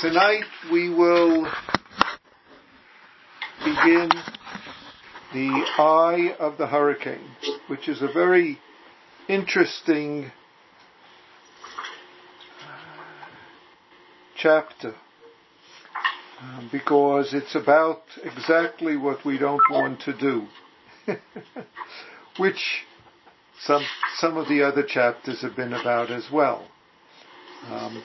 Tonight we will begin the eye of the hurricane, which is a very interesting chapter um, because it's about exactly what we don't want to do, which some some of the other chapters have been about as well. Um,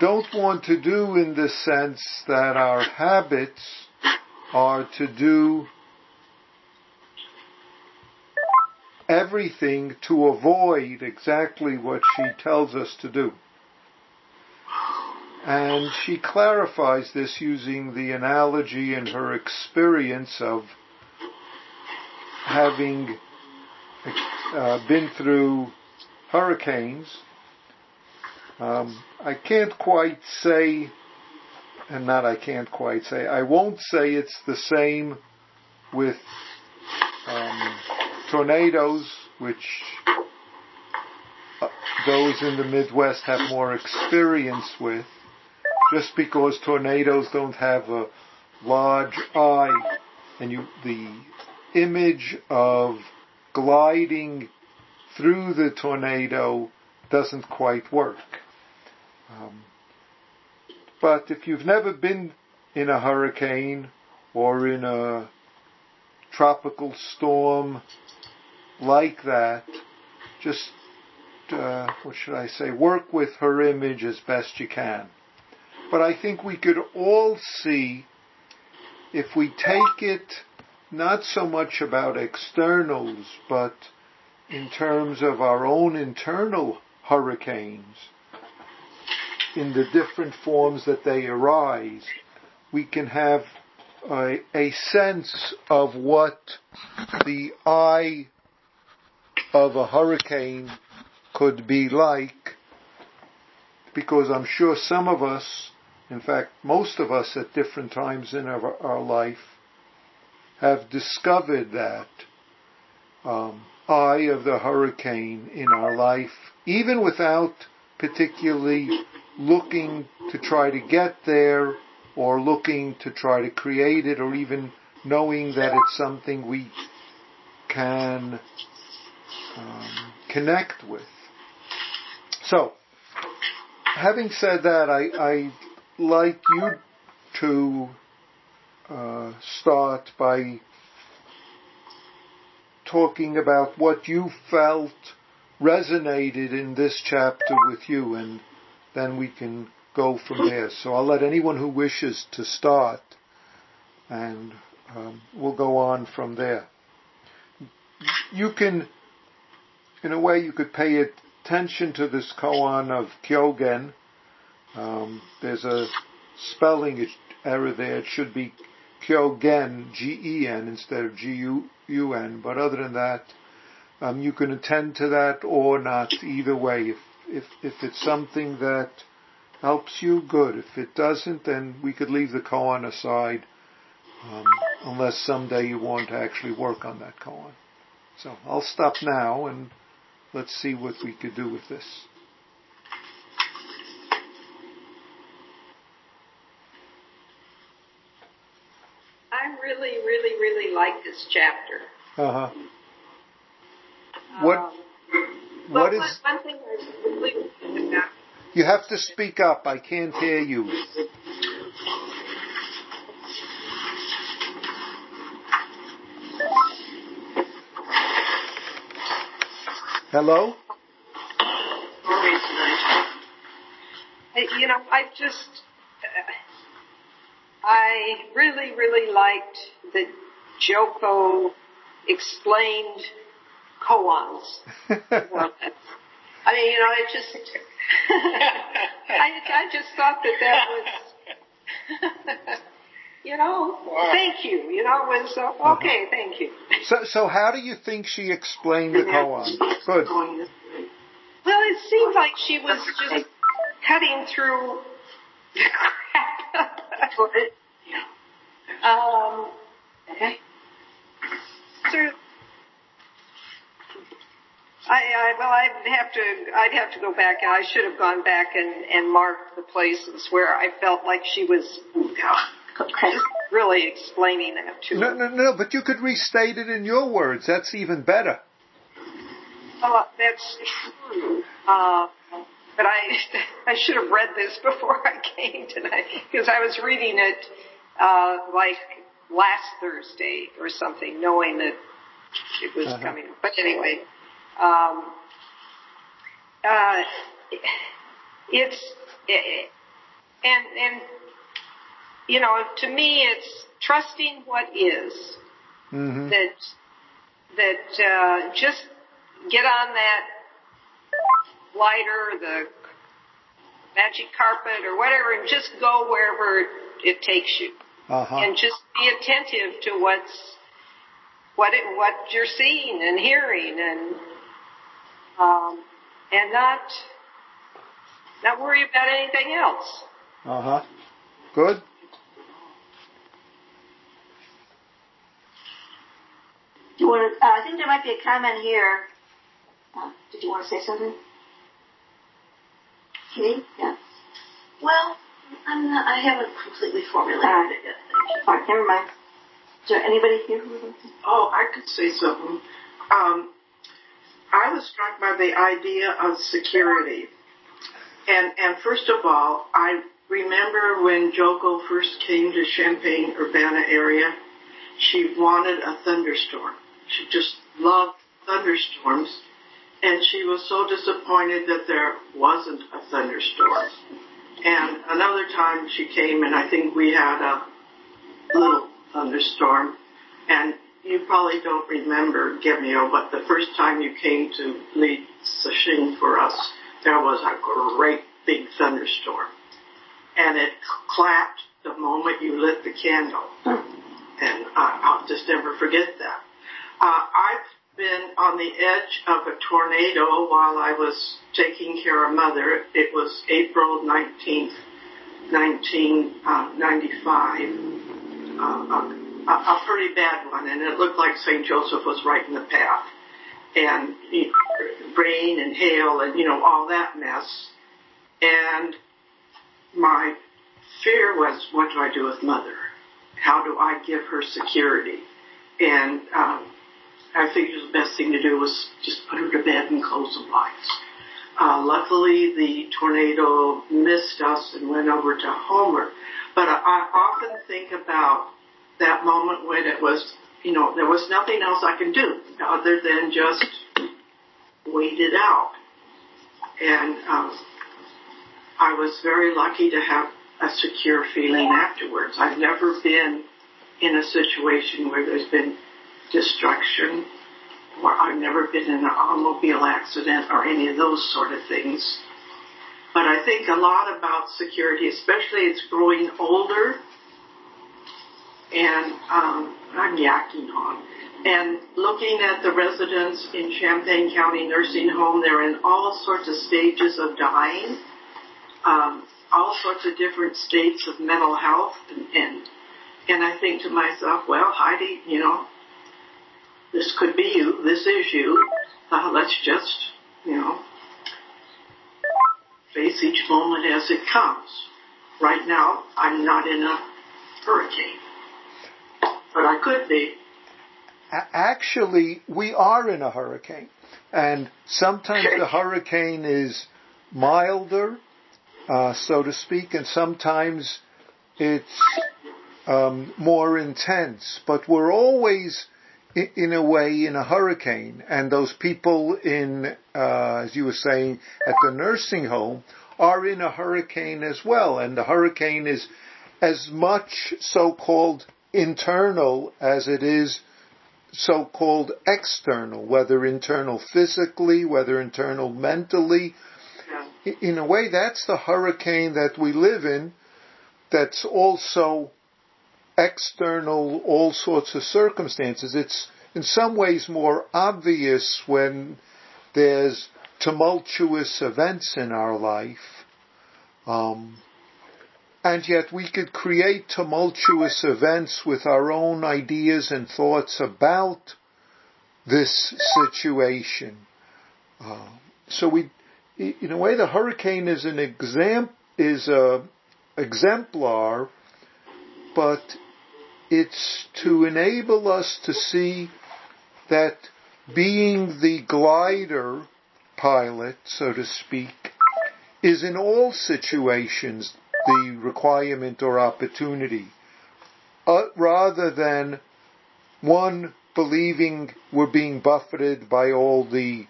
don't want to do in the sense that our habits are to do everything to avoid exactly what she tells us to do. And she clarifies this using the analogy in her experience of having uh, been through hurricanes. Um, I can't quite say, and not I can't quite say, I won't say it's the same with um, tornadoes, which uh, those in the Midwest have more experience with just because tornadoes don't have a large eye and you, the image of gliding through the tornado doesn't quite work. Um, but if you've never been in a hurricane or in a tropical storm like that, just uh, what should I say? Work with her image as best you can. But I think we could all see if we take it not so much about externals, but in terms of our own internal hurricanes, in the different forms that they arise, we can have a, a sense of what the eye of a hurricane could be like, because I'm sure some of us in fact, most of us at different times in our, our life have discovered that um, eye of the hurricane in our life, even without particularly looking to try to get there or looking to try to create it or even knowing that it's something we can um, connect with. So, having said that, I, I like you to uh, start by talking about what you felt resonated in this chapter with you, and then we can go from there. So I'll let anyone who wishes to start, and um, we'll go on from there. You can, in a way, you could pay attention to this koan of Kyogen um, there's a spelling error there. It should be Kyogen, G-E-N instead of G-U-N. But other than that, um, you can attend to that or not. Either way, if if if it's something that helps you, good. If it doesn't, then we could leave the koan aside, um, unless someday you want to actually work on that koan. So I'll stop now and let's see what we could do with this. I really, really, really like this chapter. Uh-huh. What? Um, what is? One, thing. You have to speak up. I can't hear you. Hello? You know, I've just uh, I really, really liked that Joko explained koans. I mean, you know, it just, I, I just thought that that was, you know, wow. thank you, you know, was, uh, okay, uh-huh. thank you. So, so how do you think she explained the koan? Good. Well, it seemed like she was just cutting through crap um, okay. So, I, I well, I'd have to I'd have to go back, and I should have gone back and and marked the places where I felt like she was just really explaining that to No, me. no, no, but you could restate it in your words. That's even better. Oh, that's true. Uh, but I I should have read this before I came tonight because I was reading it uh, like last Thursday or something, knowing that it was Uh-huh. coming. But anyway, um, uh, it's it, and and you know to me it's trusting what is. Hmm that that uh, just get on that lighter, the magic carpet or whatever, and just go wherever it takes you, Uh-huh. and just be attentive to what's what it, what you're seeing and hearing, and um, and not not worry about anything else. Uh-huh. Good. Do you want to, uh, I think there might be a comment here. Uh, did you want to say something? Kitty? Yeah. Well, I'm not, I haven't completely formulated Alright. it yet. All right, never mind. Is there anybody here who would like to? Oh, I could say something. Um, I was struck by the idea of security. And, and first of all, I remember when Joko first came to Champaign, Urbana area, she wanted a thunderstorm. She just loved thunderstorms. And she was so disappointed that there wasn't a thunderstorm. And another time she came and I think we had a little thunderstorm. And you probably don't remember, Genmyo, but the first time you came to lead sesshin for us, there was a great big thunderstorm. And it clapped the moment you lit the candle. And I, I'll just never forget that. Uh, I've been on the edge of a tornado while I was taking care of mother. It was April 19th, 1995. Uh, a, a pretty bad one, and it looked like St. Joseph was right in the path. And you know, rain and hail and, you know, all that mess. And my fear was, what do I do with mother? How do I give her security? And um, I figured the best thing to do was just put her to bed and close the lights. Uh, luckily, the tornado missed us and went over to Homer. But I, I often think about that moment when it was, you know, there was nothing else I can do other than just wait it out. And um, I was very lucky to have a secure feeling afterwards. I've never been in a situation where there's been destruction or I've never been in an automobile accident or any of those sort of things. But I think a lot about security, especially it's growing older and um, I'm yakking on. And looking at the residents in Champaign County Nursing Home, they're in all sorts of stages of dying, um, all sorts of different states of mental health, and, and and I think to myself, well, Heidi, you know, this could be you, this is you. Uh, let's just, you know, face each moment as it comes. Right now, I'm not in a hurricane, but I could be. Actually, we are in a hurricane. And sometimes the hurricane is milder, uh, so to speak, and sometimes it's um, more intense. But we're always, in a way, in a hurricane. And those people in, uh, as you were saying, at the nursing home are in a hurricane as well. And the hurricane is as much so-called internal as it is so-called external, whether internal physically, whether internal mentally. In a way, that's the hurricane that we live in that's also external, all sorts of circumstances. It's in some ways more obvious when there's tumultuous events in our life. Um, and yet we could create tumultuous events with our own ideas and thoughts about this situation. Uh, so we, in a way, the hurricane is an exam is a exemplar, but it's to enable us to see that being the glider pilot, so to speak, is in all situations the requirement or opportunity, uh, rather than one believing we're being buffeted by all the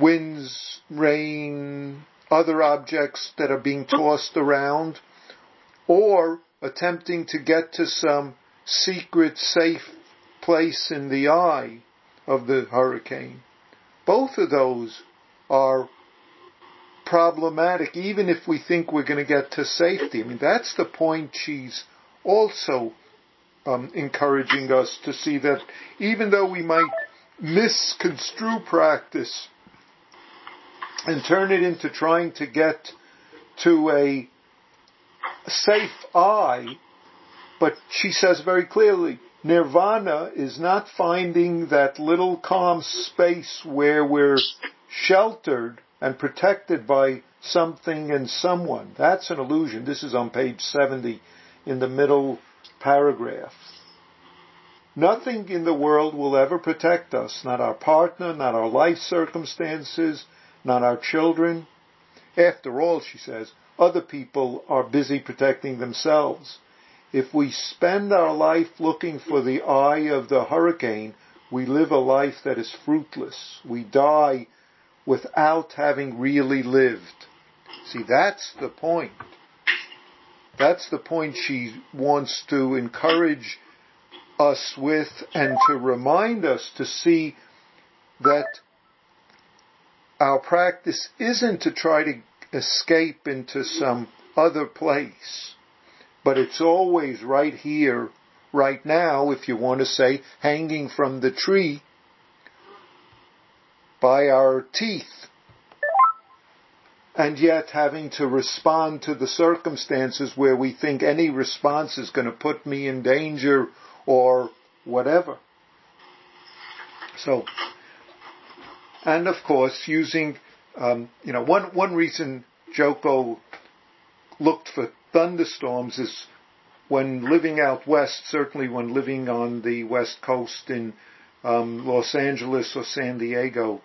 winds, rain, other objects that are being tossed around, or attempting to get to some secret, safe place in the eye of the hurricane. Both of those are problematic, even if we think we're going to get to safety. I mean, that's the point she's also um, encouraging us to see that even though we might misconstrue practice and turn it into trying to get to a safe eye, but she says very clearly, nirvana is not finding that little calm space where we're sheltered and protected by something and someone. That's an illusion. This is on page 70 in the middle paragraph. Nothing in the world will ever protect us, not our partner, not our life circumstances, not our children. After all, she says, other people are busy protecting themselves. If we spend our life looking for the eye of the hurricane, we live a life that is fruitless. We die without having really lived. See, that's the point. That's the point she wants to encourage us with and to remind us to see that our practice isn't to try to escape into some other place, but it's always right here, right now, if you want to say, hanging from the tree by our teeth. And yet having to respond to the circumstances where we think any response is going to put me in danger or whatever. So and of course using, um, you know, one one reason Joko looked for thunderstorms is when living out west, certainly when living on the west coast in um, Los Angeles or San Diego,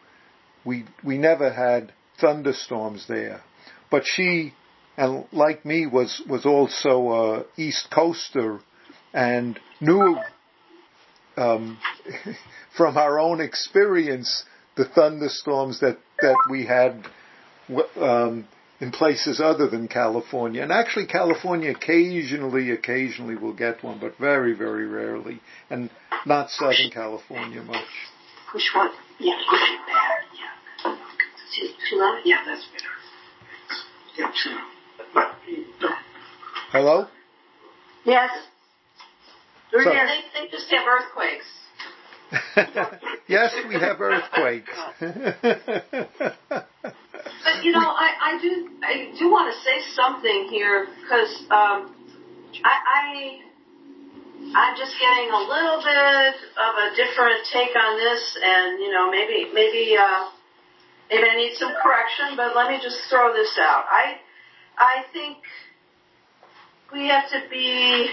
we we never had thunderstorms there. But she, and like me, was was also a East Coaster, and knew um, from our own experience the thunderstorms that that we had um, in places other than California. And actually, California occasionally, occasionally will get one, but very, very rarely, and not Southern California much. It there. Yeah. Too, too? Yeah, that's better. Yeah, too But, no. Hello? Yes. So- They, they just have earthquakes. yes, we have earthquakes. But you know, I, I do I do want to say something here because um, I, I I'm just getting a little bit of a different take on this, and you know, maybe maybe uh, maybe I need some correction. But let me just throw this out. I I think we have to be.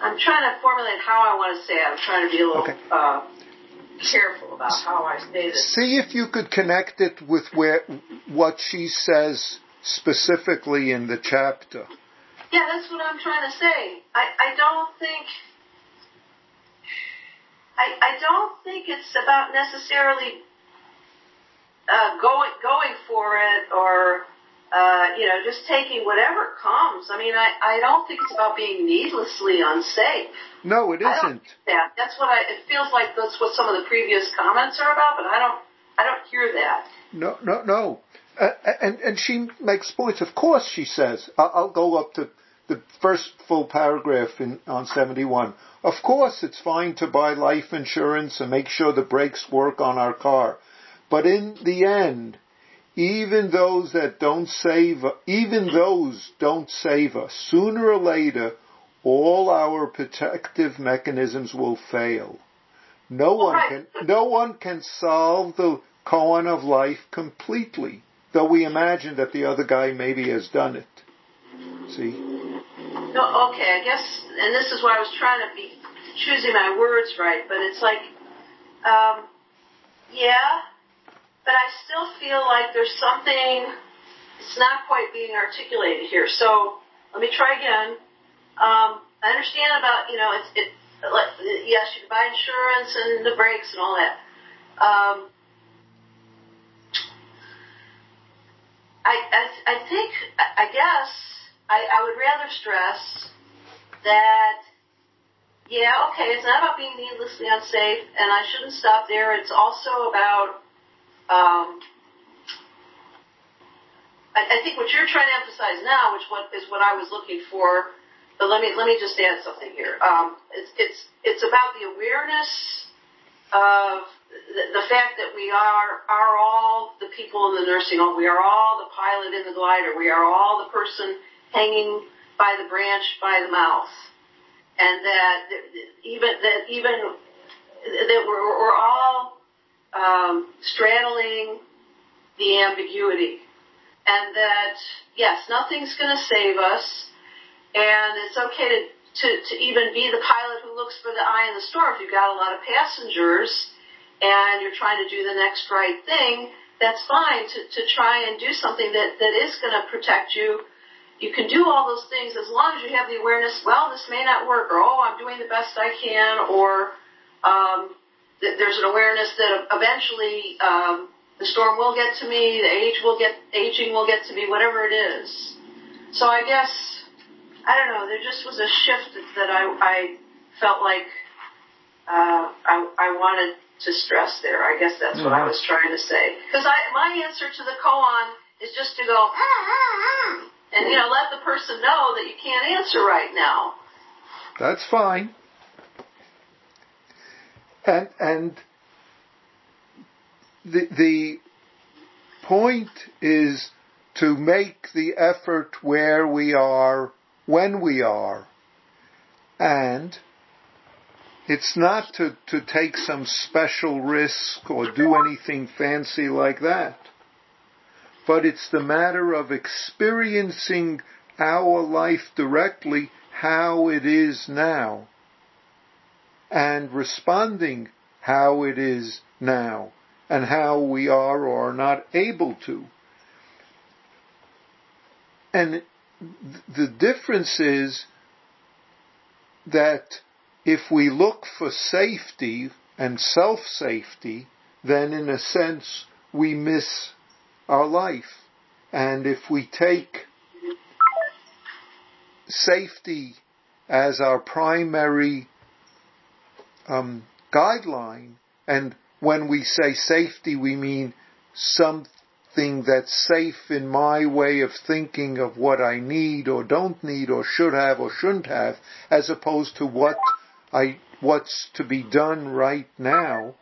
I'm trying to formulate how I want to say it. I'm trying to be a little Okay. uh, careful about how I say this. See if you could connect it with where what she says specifically in the chapter. Yeah, that's what I'm trying to say. I, I don't think I, I don't think it's about necessarily uh, going going for it or uh, you know just taking whatever comes. I mean, I, I don't think it's about being needlessly unsafe. No, it isn't. that. That's what I. It feels like that's what some of the previous comments are about, but I don't. I don't hear that. No, no, no. Uh, and and she makes points. Of course, she says. I'll, I'll go up to the first full paragraph in on seventy one. Of course, it's fine to buy life insurance and make sure the brakes work on our car, but in the end, even those that don't save, even those don't save us. Sooner or later, all our protective mechanisms will fail. No one can, no one can solve the koan of life completely, though we imagine that the other guy maybe has done it. See? No, okay, I guess, and this is why I was trying to be choosing my words right, but it's like, um, yeah, but I still feel like there's something, it's not quite being articulated here. So let me try again. Um, I understand about, you know, it's, it, like, yes, you can buy insurance and the brakes and all that. Um, I, I, I think, I I guess, I, I would rather stress that, yeah, okay, it's not about being needlessly unsafe, and I shouldn't stop there. It's also about, um, I, I think what you're trying to emphasize now, which what is what I was looking for, but let me let me just add something here. Um, it's it's it's about the awareness of the, the fact that we are are all the people in the nursing home. We are all the pilot in the glider. We are all the person hanging by the branch by the mouth, and that even that even that we're, we're all um, straddling the ambiguity, and that yes, nothing's going to save us, and it's okay to, to to even be the pilot who looks for the eye in the storm. If you've got a lot of passengers and you're trying to do the next right thing, that's fine to, to try and do something that, that is going to protect you. You can do all those things as long as you have the awareness, well, this may not work, or oh, I'm doing the best I can, or um, th- there's an awareness that eventually um, the storm will get to me, the age will get, aging will get to me, whatever it is. So I guess, I don't know, there just was a shift that I, I felt like uh, I, I wanted to stress there. I guess that's what I was trying to say. Because my answer to the koan is just to go, and you know, let the person know that you can't answer right now. That's fine. And and the the point is to make the effort where we are when we are. And it's not to, to take some special risk or do anything fancy like that. But it's the matter of experiencing our life directly how it is now and responding how it is now and how we are or are not able to. And the difference is that if we look for safety and self safety, then in a sense we miss our life. And if we take safety as our primary um, guideline, and when we say safety, we mean something that's safe in my way of thinking of what I need or don't need or should have or shouldn't have, as opposed to what I what's to be done right now.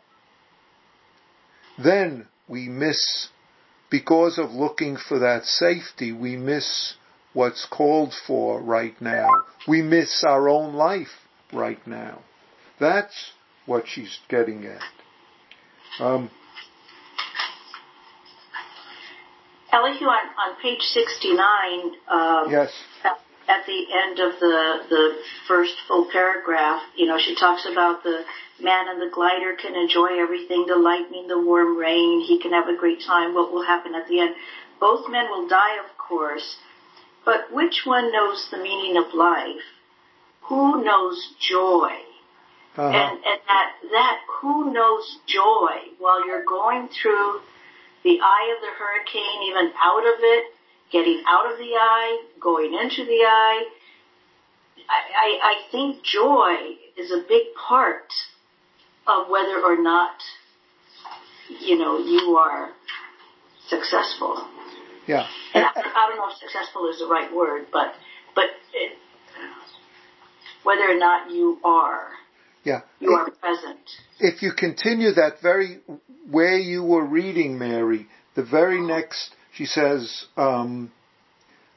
Then we miss, because of looking for that safety, we miss what's called for right now. We miss our own life right now. That's what she's getting at. Um, Elihu, on, on page 69, um, yes. At, the end of the, the first full paragraph, you know, she talks about the man in the glider can enjoy everything, the lightning, the warm rain, he can have a great time, what will happen at the end. Both men will die, of course, but which one knows the meaning of life? Who knows joy? Uh-huh. And, and that, that who knows joy while you're going through the eye of the hurricane, even out of it, getting out of the eye, going into the eye. I, I, I think joy is a big part of whether or not, you know, you are successful. Yeah. And I, I don't know if successful is the right word, but, but it, whether or not you are, Yeah. you are present. if you continue that very where you were reading, Mary, the very next, she says, um,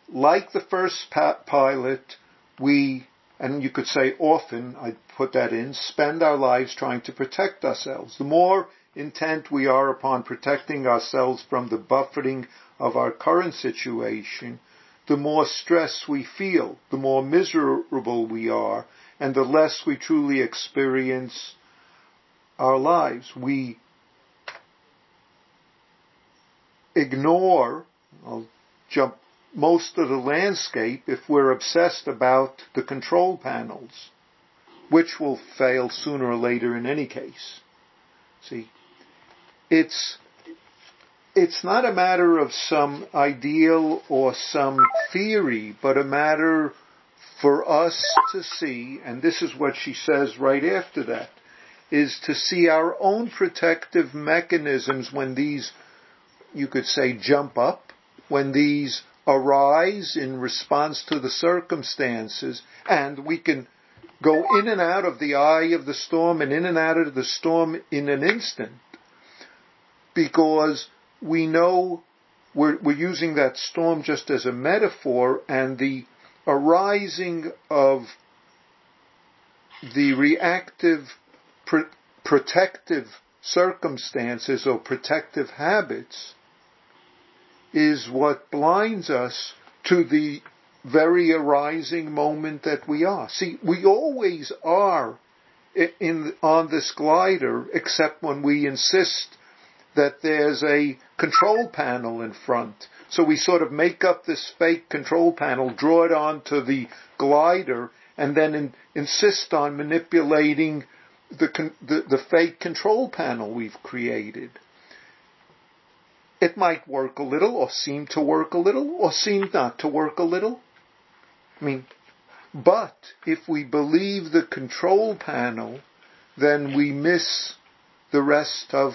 like the first pilot, we and you could say often, I'd put that in, spend our lives trying to protect ourselves. The more intent we are upon protecting ourselves from the buffeting of our current situation, the more stress we feel, the more miserable we are, and the less we truly experience our lives. We ignore, I'll jump most of the landscape if we're obsessed about the control panels, which will fail sooner or later in any case. See, it's, it's not a matter of some ideal or some theory, but a matter for us to see, and this is what she says right after that, is to see our own protective mechanisms when these, you could say, jump up, when these arise in response to the circumstances, and we can go in and out of the eye of the storm and in and out of the storm in an instant because we know we're, we're using that storm just as a metaphor and the arising of the reactive pr- protective circumstances or protective habits is what blinds us to the very arising moment that we are. See, we always are in, on this glider except when we insist that there's a control panel in front. So we sort of make up this fake control panel, draw it onto the glider, and then in, insist on manipulating the, the, the fake control panel we've created. It might work a little, or seem to work a little, or seem not to work a little. I mean, but if we believe the control panel, then we miss the rest of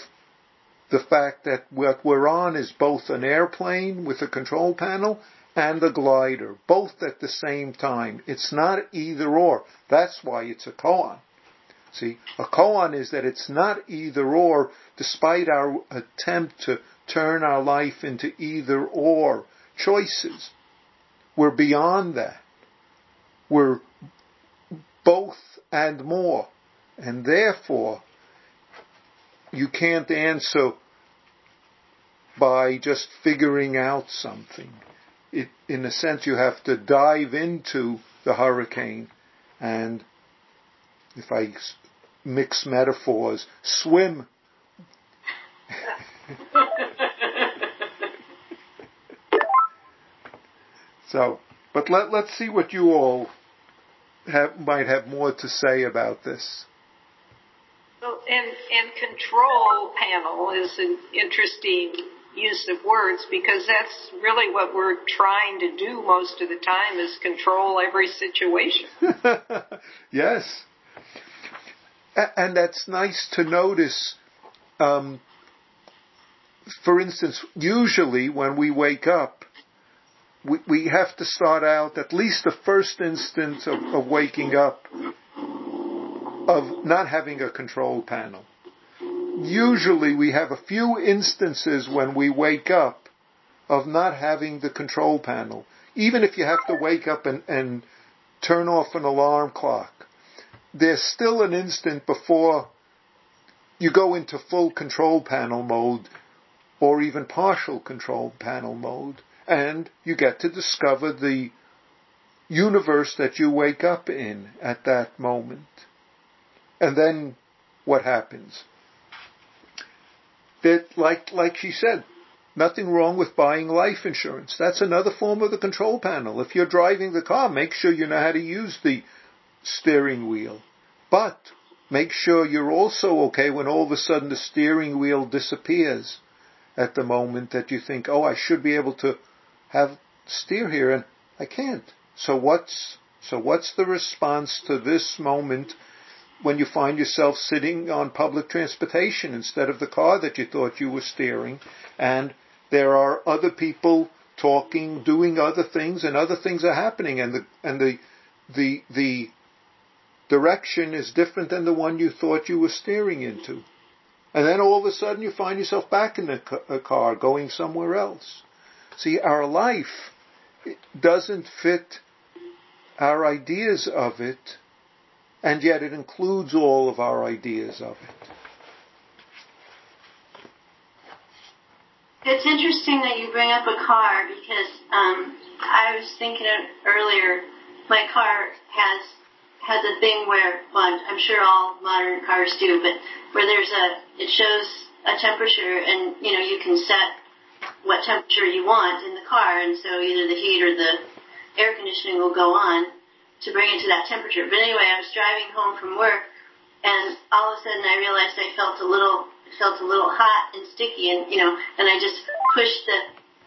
the fact that what we're on is both an airplane with a control panel and a glider, both at the same time. It's not either or. That's why it's a koan. See, a koan is that it's not either or, despite our attempt to turn our life into either or choices. We're beyond that. We're both and more. And therefore, you can't answer by just figuring out something. It, in a sense, you have to dive into the hurricane and, if I mix metaphors, swim so, but let, let's see what you all have, might have more to say about this. Well, and, and control panel is an interesting use of words because that's really what we're trying to do most of the time is control every situation. yes. And that's nice to notice um, for instance, usually when we wake up, we, we have to start out at least the first instance of, of waking up of not having a control panel. Usually we have a few instances when we wake up of not having the control panel. Even if you have to wake up and, and turn off an alarm clock, there's still an instant before you go into full control panel mode or even partial control panel mode, and you get to discover the universe that you wake up in at that moment. And then what happens? That, like, like she said, nothing wrong with buying life insurance. That's another form of the control panel. If you're driving the car, make sure you know how to use the steering wheel. But make sure you're also okay when all of a sudden the steering wheel disappears at the moment that you think, oh, I should be able to have steer here and I can't. So what's, so what's the response to this moment when you find yourself sitting on public transportation instead of the car that you thought you were steering and there are other people talking, doing other things and other things are happening and the, and the, the, the direction is different than the one you thought you were steering into. And then all of a sudden you find yourself back in a car going somewhere else. See, our life doesn't fit our ideas of it, and yet it includes all of our ideas of it. It's interesting that you bring up a car because um, I was thinking earlier. My car has has a thing where, well, I'm sure all modern cars do, but where there's a, it shows a temperature, and you know you can set what temperature you want in the car, and so either the heat or the air conditioning will go on to bring it to that temperature. But anyway, I was driving home from work, and all of a sudden I realized I felt a little felt a little hot and sticky, and you know, and I just pushed the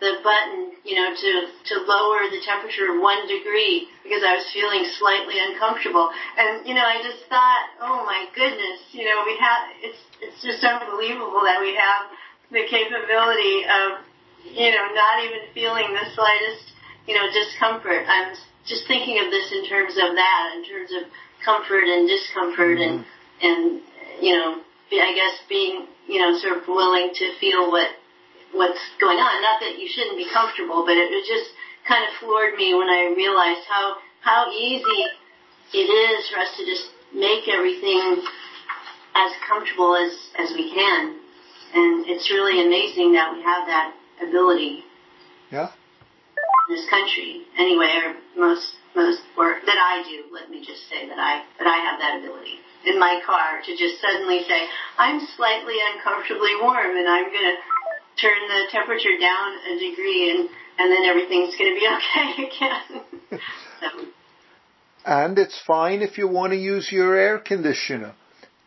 the button, you know, to to lower the temperature one degree because I was feeling slightly uncomfortable. And you know, I just thought, oh my goodness, you know, we have it's it's just unbelievable that we have the capability of, you know, not even feeling the slightest, you know, discomfort. I'm just thinking of this in terms of that, in terms of comfort and discomfort, mm-hmm. and and you know, I guess being you know, sort of willing to feel what what's going on. Not that you shouldn't be comfortable, but it, it just kind of floored me when I realized how how easy it is for us to just make everything as comfortable as as we can, and it's really amazing that we have that ability. Yeah. In this country, anyway, or most most work that I do. Let me just say that I that I have that ability in my car to just suddenly say, I'm slightly uncomfortably warm and I'm going to turn the temperature down a degree and, and then everything's going to be okay again. so. And it's fine if you want to use your air conditioner.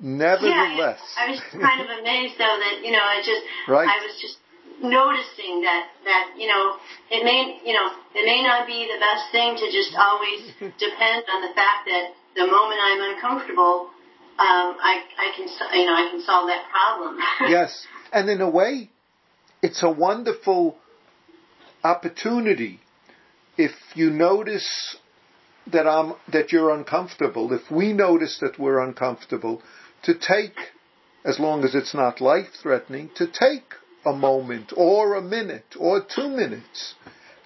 Nevertheless. Yeah, I was kind of amazed though that, you know, I just, right. I was just noticing that, that, you know, it may, you know, it may not be the best thing to just always depend on the fact that the moment I'm uncomfortable, um, I, I can, you know, I can solve that problem. yes, and in a way, it's a wonderful opportunity if you notice that I'm that you're uncomfortable. If we notice that we're uncomfortable, to take, as long as it's not life threatening, to take a moment or a minute or two minutes,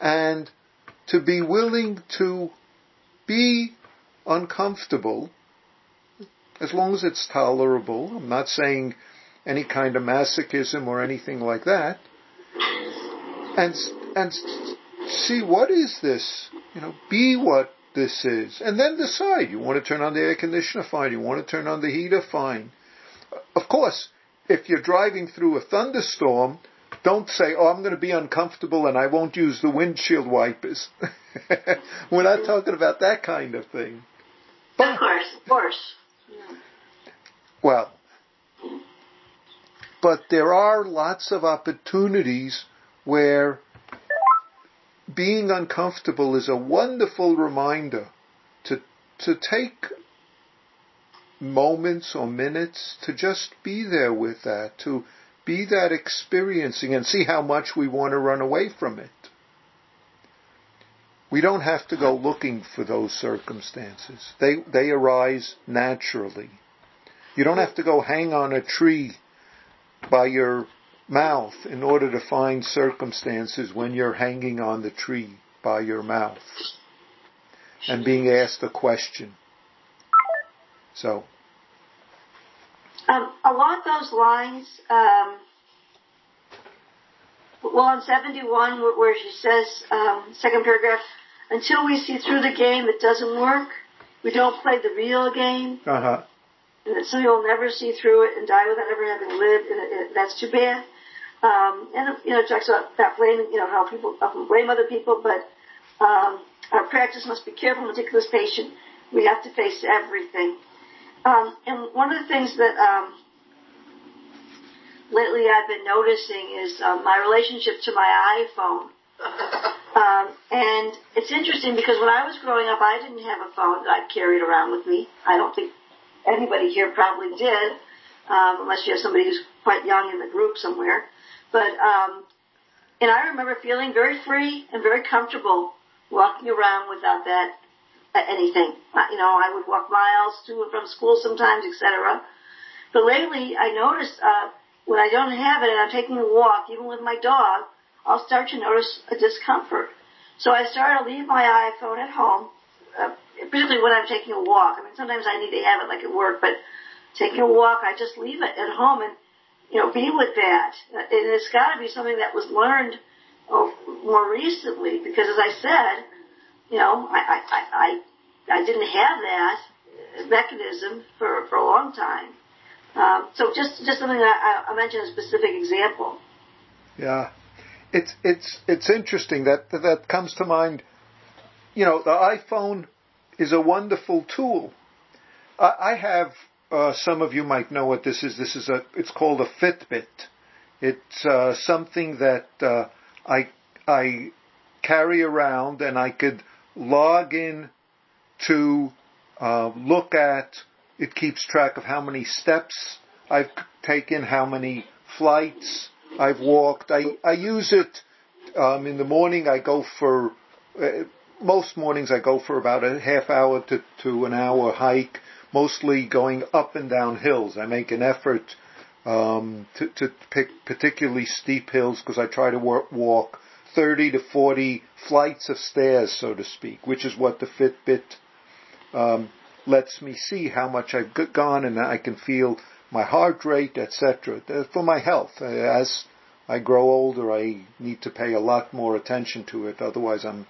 and to be willing to be uncomfortable as long as it's tolerable. I'm not saying any kind of masochism or anything like that. And and see what is this? You know, be what this is, and then decide. You want to turn on the air conditioner, fine. You want to turn on the heater, fine. Of course, if you're driving through a thunderstorm, don't say, "Oh, I'm going to be uncomfortable and I won't use the windshield wipers." We're not talking about that kind of thing. But, of course, of course. Well, but there are lots of opportunities where being uncomfortable is a wonderful reminder to, to take moments or minutes to just be there with that, to be that experiencing and see how much we want to run away from it. We don't have to go looking for those circumstances. They, they arise naturally. You don't have to go hang on a tree by your mouth in order to find circumstances when you're hanging on the tree by your mouth and being asked a question. So. Um, along those lines, um, well, on 71, where she says, um, second paragraph, until we see through the game, it doesn't work. We don't play the real game. Uh-huh and that somebody will never see through it and die without ever having lived, and it, it, that's too bad. Um, and you know, it talks about not blaming, you know, how people often blame other people, but um, our practice must be careful, meticulous, patient. We have to face everything. Um, and one of the things that um, lately I've been noticing is um, my relationship to my iPhone. Um, and it's interesting because when I was growing up, I didn't have a phone that I carried around with me. I don't think anybody here probably did, um, unless you have somebody who's quite young in the group somewhere. But um, and I remember feeling very free and very comfortable walking around without that anything. You know, I would walk miles to and from school sometimes, etc. But lately, I noticed uh, when I don't have it and I'm taking a walk, even with my dog, I'll start to notice a discomfort. So I started to leave my iPhone at home uh, particularly when I'm taking a walk. I mean, sometimes I need to have it like at work, but taking a walk, I just leave it at home and you know be with that. And it's got to be something that was learned oh, more recently because, as I said, you know, I I I, I didn't have that mechanism for for a long time. Um, so just just something that I, I mentioned a specific example. Yeah, it's it's it's interesting that that comes to mind. You know, the iPhone is a wonderful tool. I, I have uh, some of you might know what this is. This is a it's called a Fitbit. It's uh, something that uh, I I carry around, and I could log in to uh, look at. It keeps track of how many steps I've taken, how many flights I've walked. I I use it um, in the morning. I go for uh, most mornings. I go for about a half hour to to an hour hike, mostly going up and down hills. I make an effort um, to, to pick particularly steep hills because I try to work, walk 30 to 40 flights of stairs, so to speak, which is what the Fitbit um, lets me see how much I've gone, and I can feel my heart rate, etc. For my health, as I grow older, I need to pay a lot more attention to it. Otherwise, I'm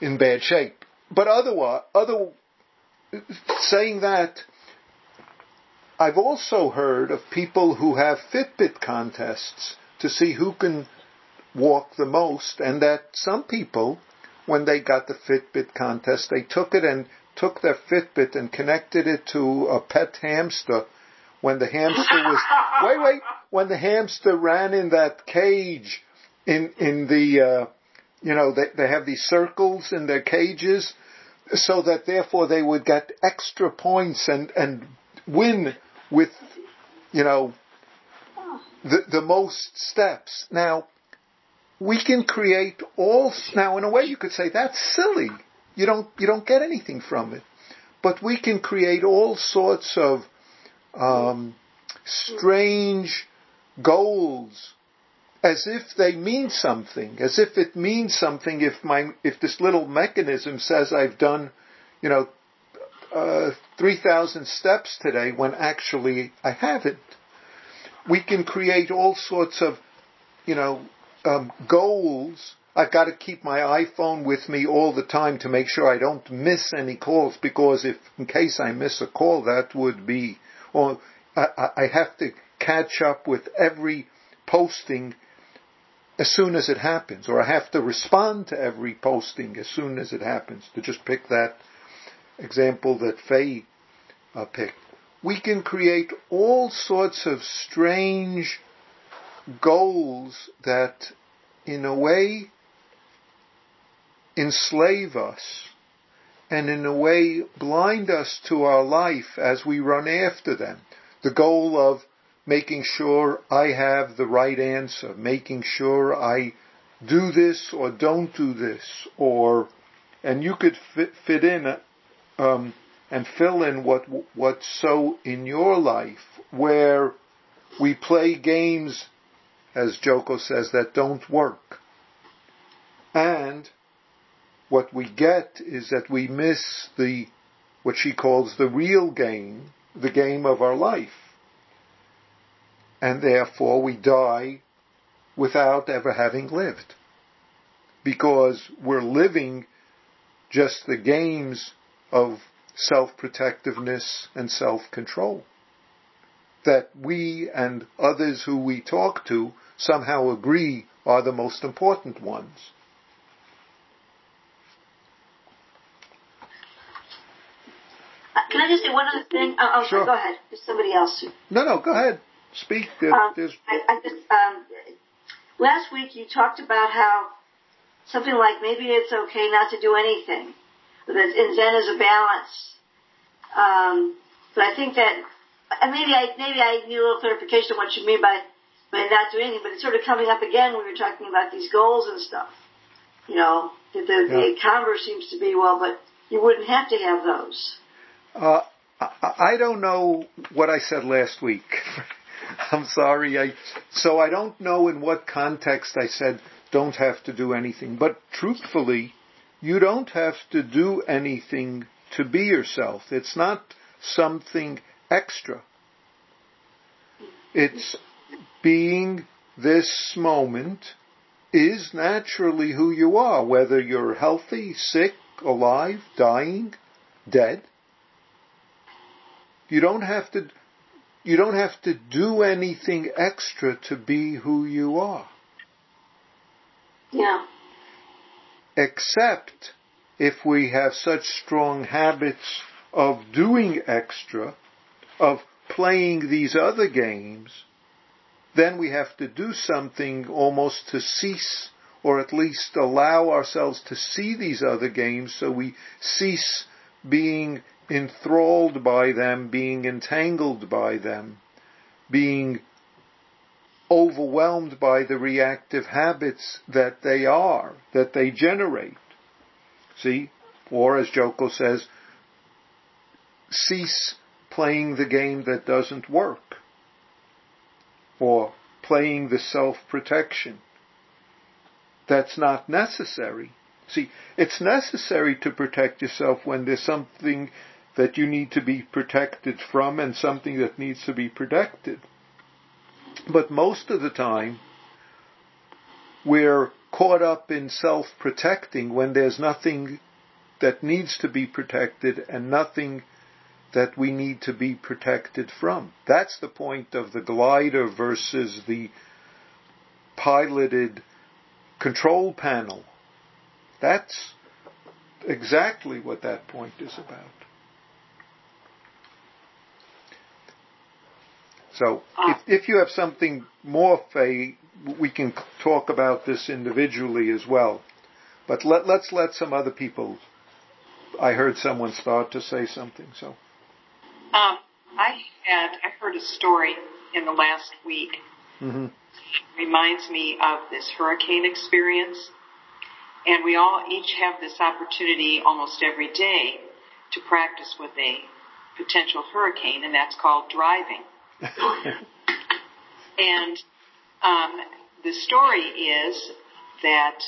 in bad shape. But otherwise, other saying that, I've also heard of people who have Fitbit contests to see who can walk the most, and that some people, when they got the Fitbit contest, they took it and took their Fitbit and connected it to a pet hamster. When the hamster was wait wait when the hamster ran in that cage in in the uh, you know they they have these circles in their cages so that therefore they would get extra points and and win with you know the the most steps now we can create all now in a way you could say that's silly you don't, you don't get anything from it. But we can create all sorts of um, strange goals as if they mean something, as if it means something if my if this little mechanism says I've done, you know, uh, three thousand steps today when actually I haven't. We can create all sorts of, you know, um, goals I've got to keep my iPhone with me all the time to make sure I don't miss any calls because if, in case I miss a call, that would be, or I, I have to catch up with every posting as soon as it happens, or I have to respond to every posting as soon as it happens, to just pick that example that Faye uh, picked. We can create all sorts of strange goals that, in a way, enslave us and in a way blind us to our life as we run after them. The goal of making sure I have the right answer, making sure I do this or don't do this, or, and you could fit, fit in, um, and fill in what, what's so in your life where we play games, as Joko says, that don't work. And what we get is that we miss the, what she calls the real game, the game of our life. And therefore we die without ever having lived. Because we're living just the games of self-protectiveness and self-control. That we and others who we talk to somehow agree are the most important ones. Can I just say one other thing? Oh, oh sure. go ahead. There's somebody else. No, no, go ahead. Speak. There, um, I, I just um, last week you talked about how something like maybe it's okay not to do anything. That in Zen is a balance. Um, but I think that and maybe I maybe I need a little clarification of what you mean by by not doing anything. But it's sort of coming up again when we were talking about these goals and stuff. You know, the, the, yeah. the converse seems to be well, but you wouldn't have to have those. Uh, I don't know what I said last week. I'm sorry. I, so I don't know in what context I said don't have to do anything. But truthfully, you don't have to do anything to be yourself. It's not something extra. It's being this moment is naturally who you are, whether you're healthy, sick, alive, dying, dead. You don't have to, you don't have to do anything extra to be who you are. Yeah. Except if we have such strong habits of doing extra, of playing these other games, then we have to do something almost to cease or at least allow ourselves to see these other games so we cease being enthralled by them, being entangled by them, being overwhelmed by the reactive habits that they are, that they generate. See? Or as Joko says, cease playing the game that doesn't work. Or playing the self-protection. That's not necessary. See, it's necessary to protect yourself when there's something that you need to be protected from and something that needs to be protected. But most of the time, we're caught up in self-protecting when there's nothing that needs to be protected and nothing that we need to be protected from. That's the point of the glider versus the piloted control panel. That's exactly what that point is about. So ah. if, if you have something more, Faye, we can talk about this individually as well. But let, let's let some other people. I heard someone start to say something. So. Um, I had I heard a story in the last week. Mm-hmm. Reminds me of this hurricane experience, and we all each have this opportunity almost every day to practice with a potential hurricane, and that's called driving. and um, the story is that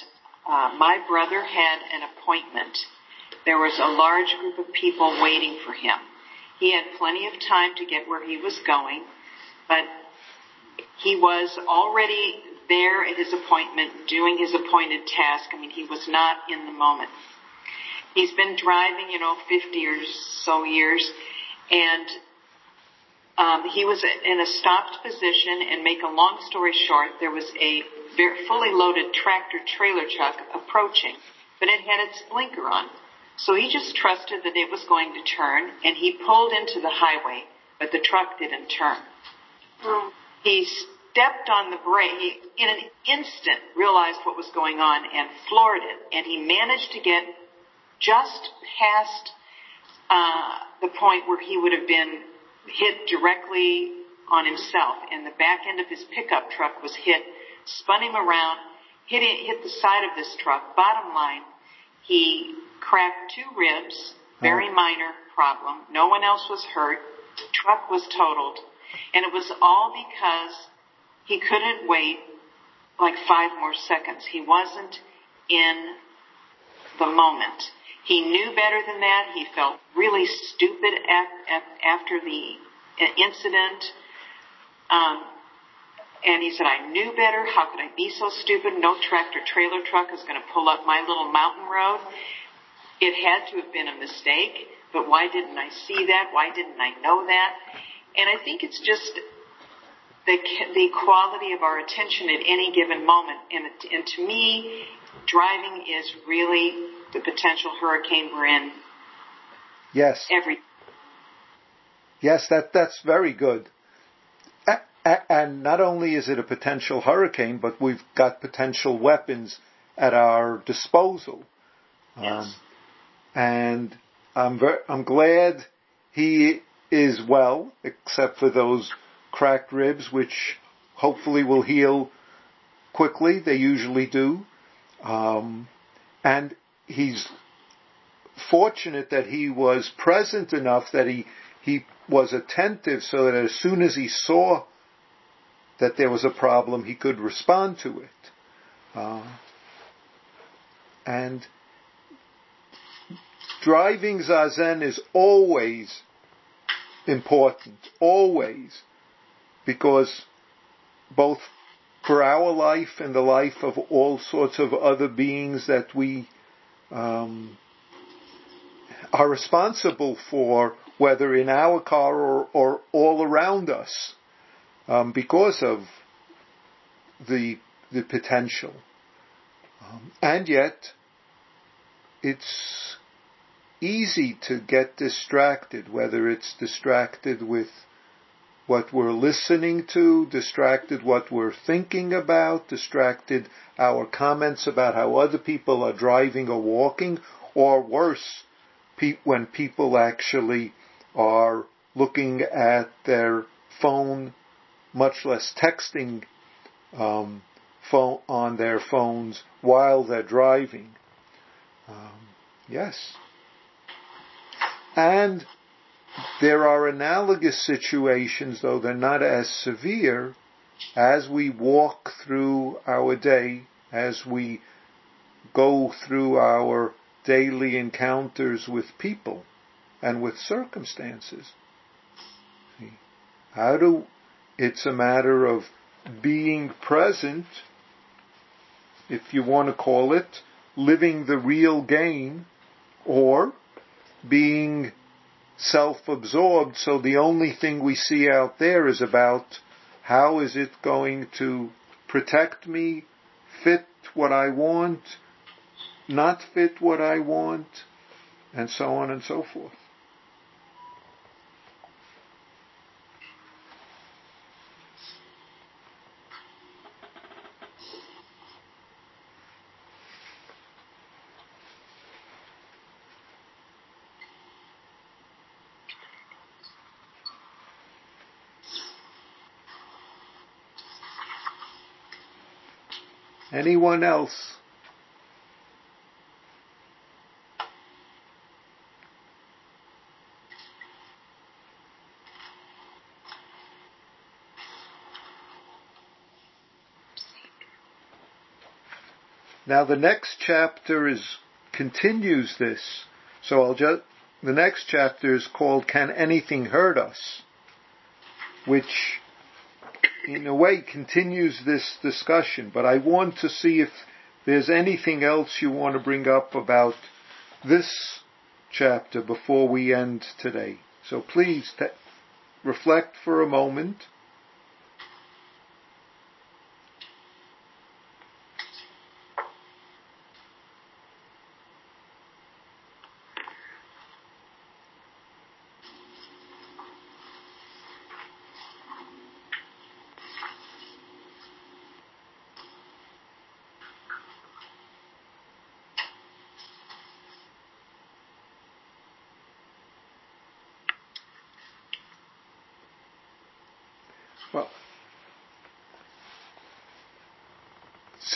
uh, my brother had an appointment. There was a large group of people waiting for him. He had plenty of time to get where he was going, but he was already there at his appointment doing his appointed task. I mean, he was not in the moment. He's been driving, you know, 50 or so years, and um, he was in a stopped position, and make a long story short, there was a very fully loaded tractor trailer truck approaching, but it had its blinker on. So he just trusted that it was going to turn, and he pulled into the highway, but the truck didn't turn. Oh. He stepped on the brake. He, in an instant, realized what was going on and floored it, and he managed to get just past uh, the point where he would have been hit directly on himself, and the back end of his pickup truck was hit, spun him around, hit hit the side of this truck. Bottom line, he cracked two ribs, very minor problem. No one else was hurt. Truck was totaled, and it was all because he couldn't wait like five more seconds. He wasn't in the moment. He knew better than that. He felt really stupid at, at, after the incident. Um, and he said, I knew better. How could I be so stupid? No tractor trailer truck is going to pull up my little mountain road. It had to have been a mistake, but why didn't I see that? Why didn't I know that? And I think it's just the, the quality of our attention at any given moment. And, and to me, driving is really the potential hurricane we're in. Yes. Every. Yes, that that's very good. And not only is it a potential hurricane, but we've got potential weapons at our disposal. Yes. Um, and I'm I'm glad he is well, except for those cracked ribs, which hopefully will heal quickly. They usually do. Um, and he's fortunate that he was present enough that he he was attentive so that as soon as he saw that there was a problem, he could respond to it. Uh, and driving zazen is always important, always, because both for our life and the life of all sorts of other beings that we um, are responsible for, whether in our car or, or all around us, um, because of the the potential. Um, and yet, it's easy to get distracted, whether it's distracted with what we're listening to, distracted what we're thinking about, distracted our comments about how other people are driving or walking, or worse, pe- when people actually are looking at their phone, much less texting um, phone, on their phones while they're driving. Um, yes. And there are analogous situations, though they're not as severe, as we walk through our day, as we go through our daily encounters with people and with circumstances. How do, it's a matter of being present, if you want to call it, living the real game, or being self-absorbed, so the only thing we see out there is about how is it going to protect me, fit what I want, not fit what I want, and so on and so forth. Anyone else? Now the next chapter is continues this. So I'll just the next chapter is called Can Anything Hurt Us? Which in a way continues this discussion, but I want to see if there's anything else you want to bring up about this chapter before we end today. So please reflect for a moment.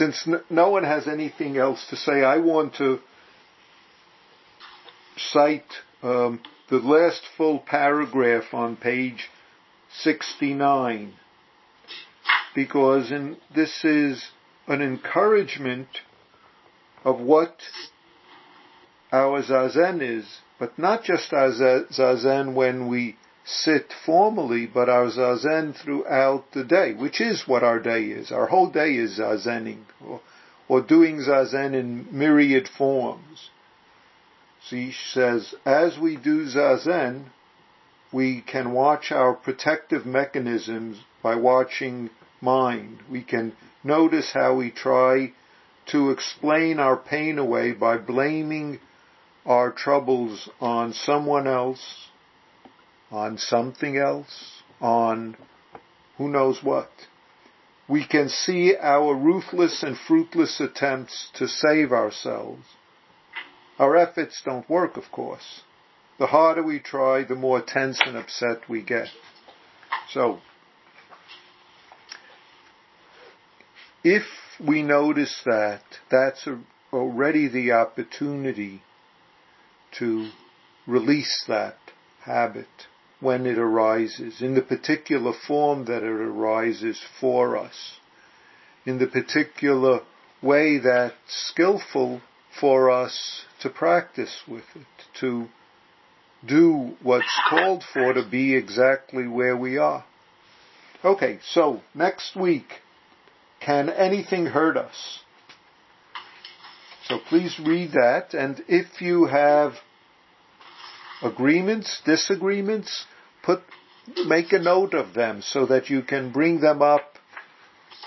Since no one has anything else to say, I want to cite um, the last full paragraph on page 69 because in, this is an encouragement of what our zazen is, but not just our zazen when we sit formally, but our zazen throughout the day, which is what our day is. Our whole day is zazening, or, or doing zazen in myriad forms. She says, as we do zazen, we can watch our protective mechanisms by watching mind. We can notice how we try to explain our pain away by blaming our troubles on someone else, on something else, on who knows what. We can see our ruthless and fruitless attempts to save ourselves. Our efforts don't work, of course. The harder we try, the more tense and upset we get. So, if we notice that, that's already the opportunity to release that habit when it arises, in the particular form that it arises for us, in the particular way that's skillful for us to practice with it, to do what's called for to be exactly where we are. Okay, so next week, can anything hurt us? So please read that, and if you have agreements, disagreements, put, make a note of them so that you can bring them up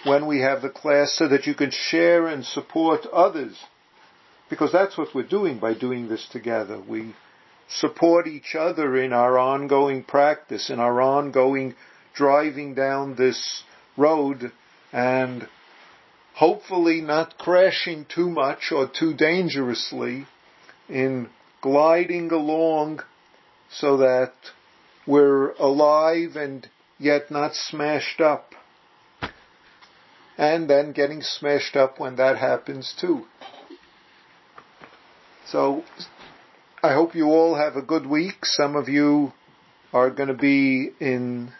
when we have the class so that you can share and support others. Because that's what we're doing by doing this together. We support each other in our ongoing practice, in our ongoing driving down this road and hopefully not crashing too much or too dangerously in gliding along so that we're alive and yet not smashed up. And then getting smashed up when that happens too. So I hope you all have a good week. Some of you are going to be in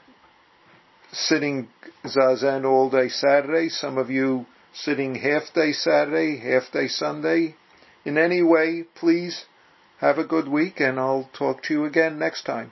sitting zazen all day Saturday. Some of you sitting half day Saturday, half day Sunday. In any way, please have a good week and I'll talk to you again next time.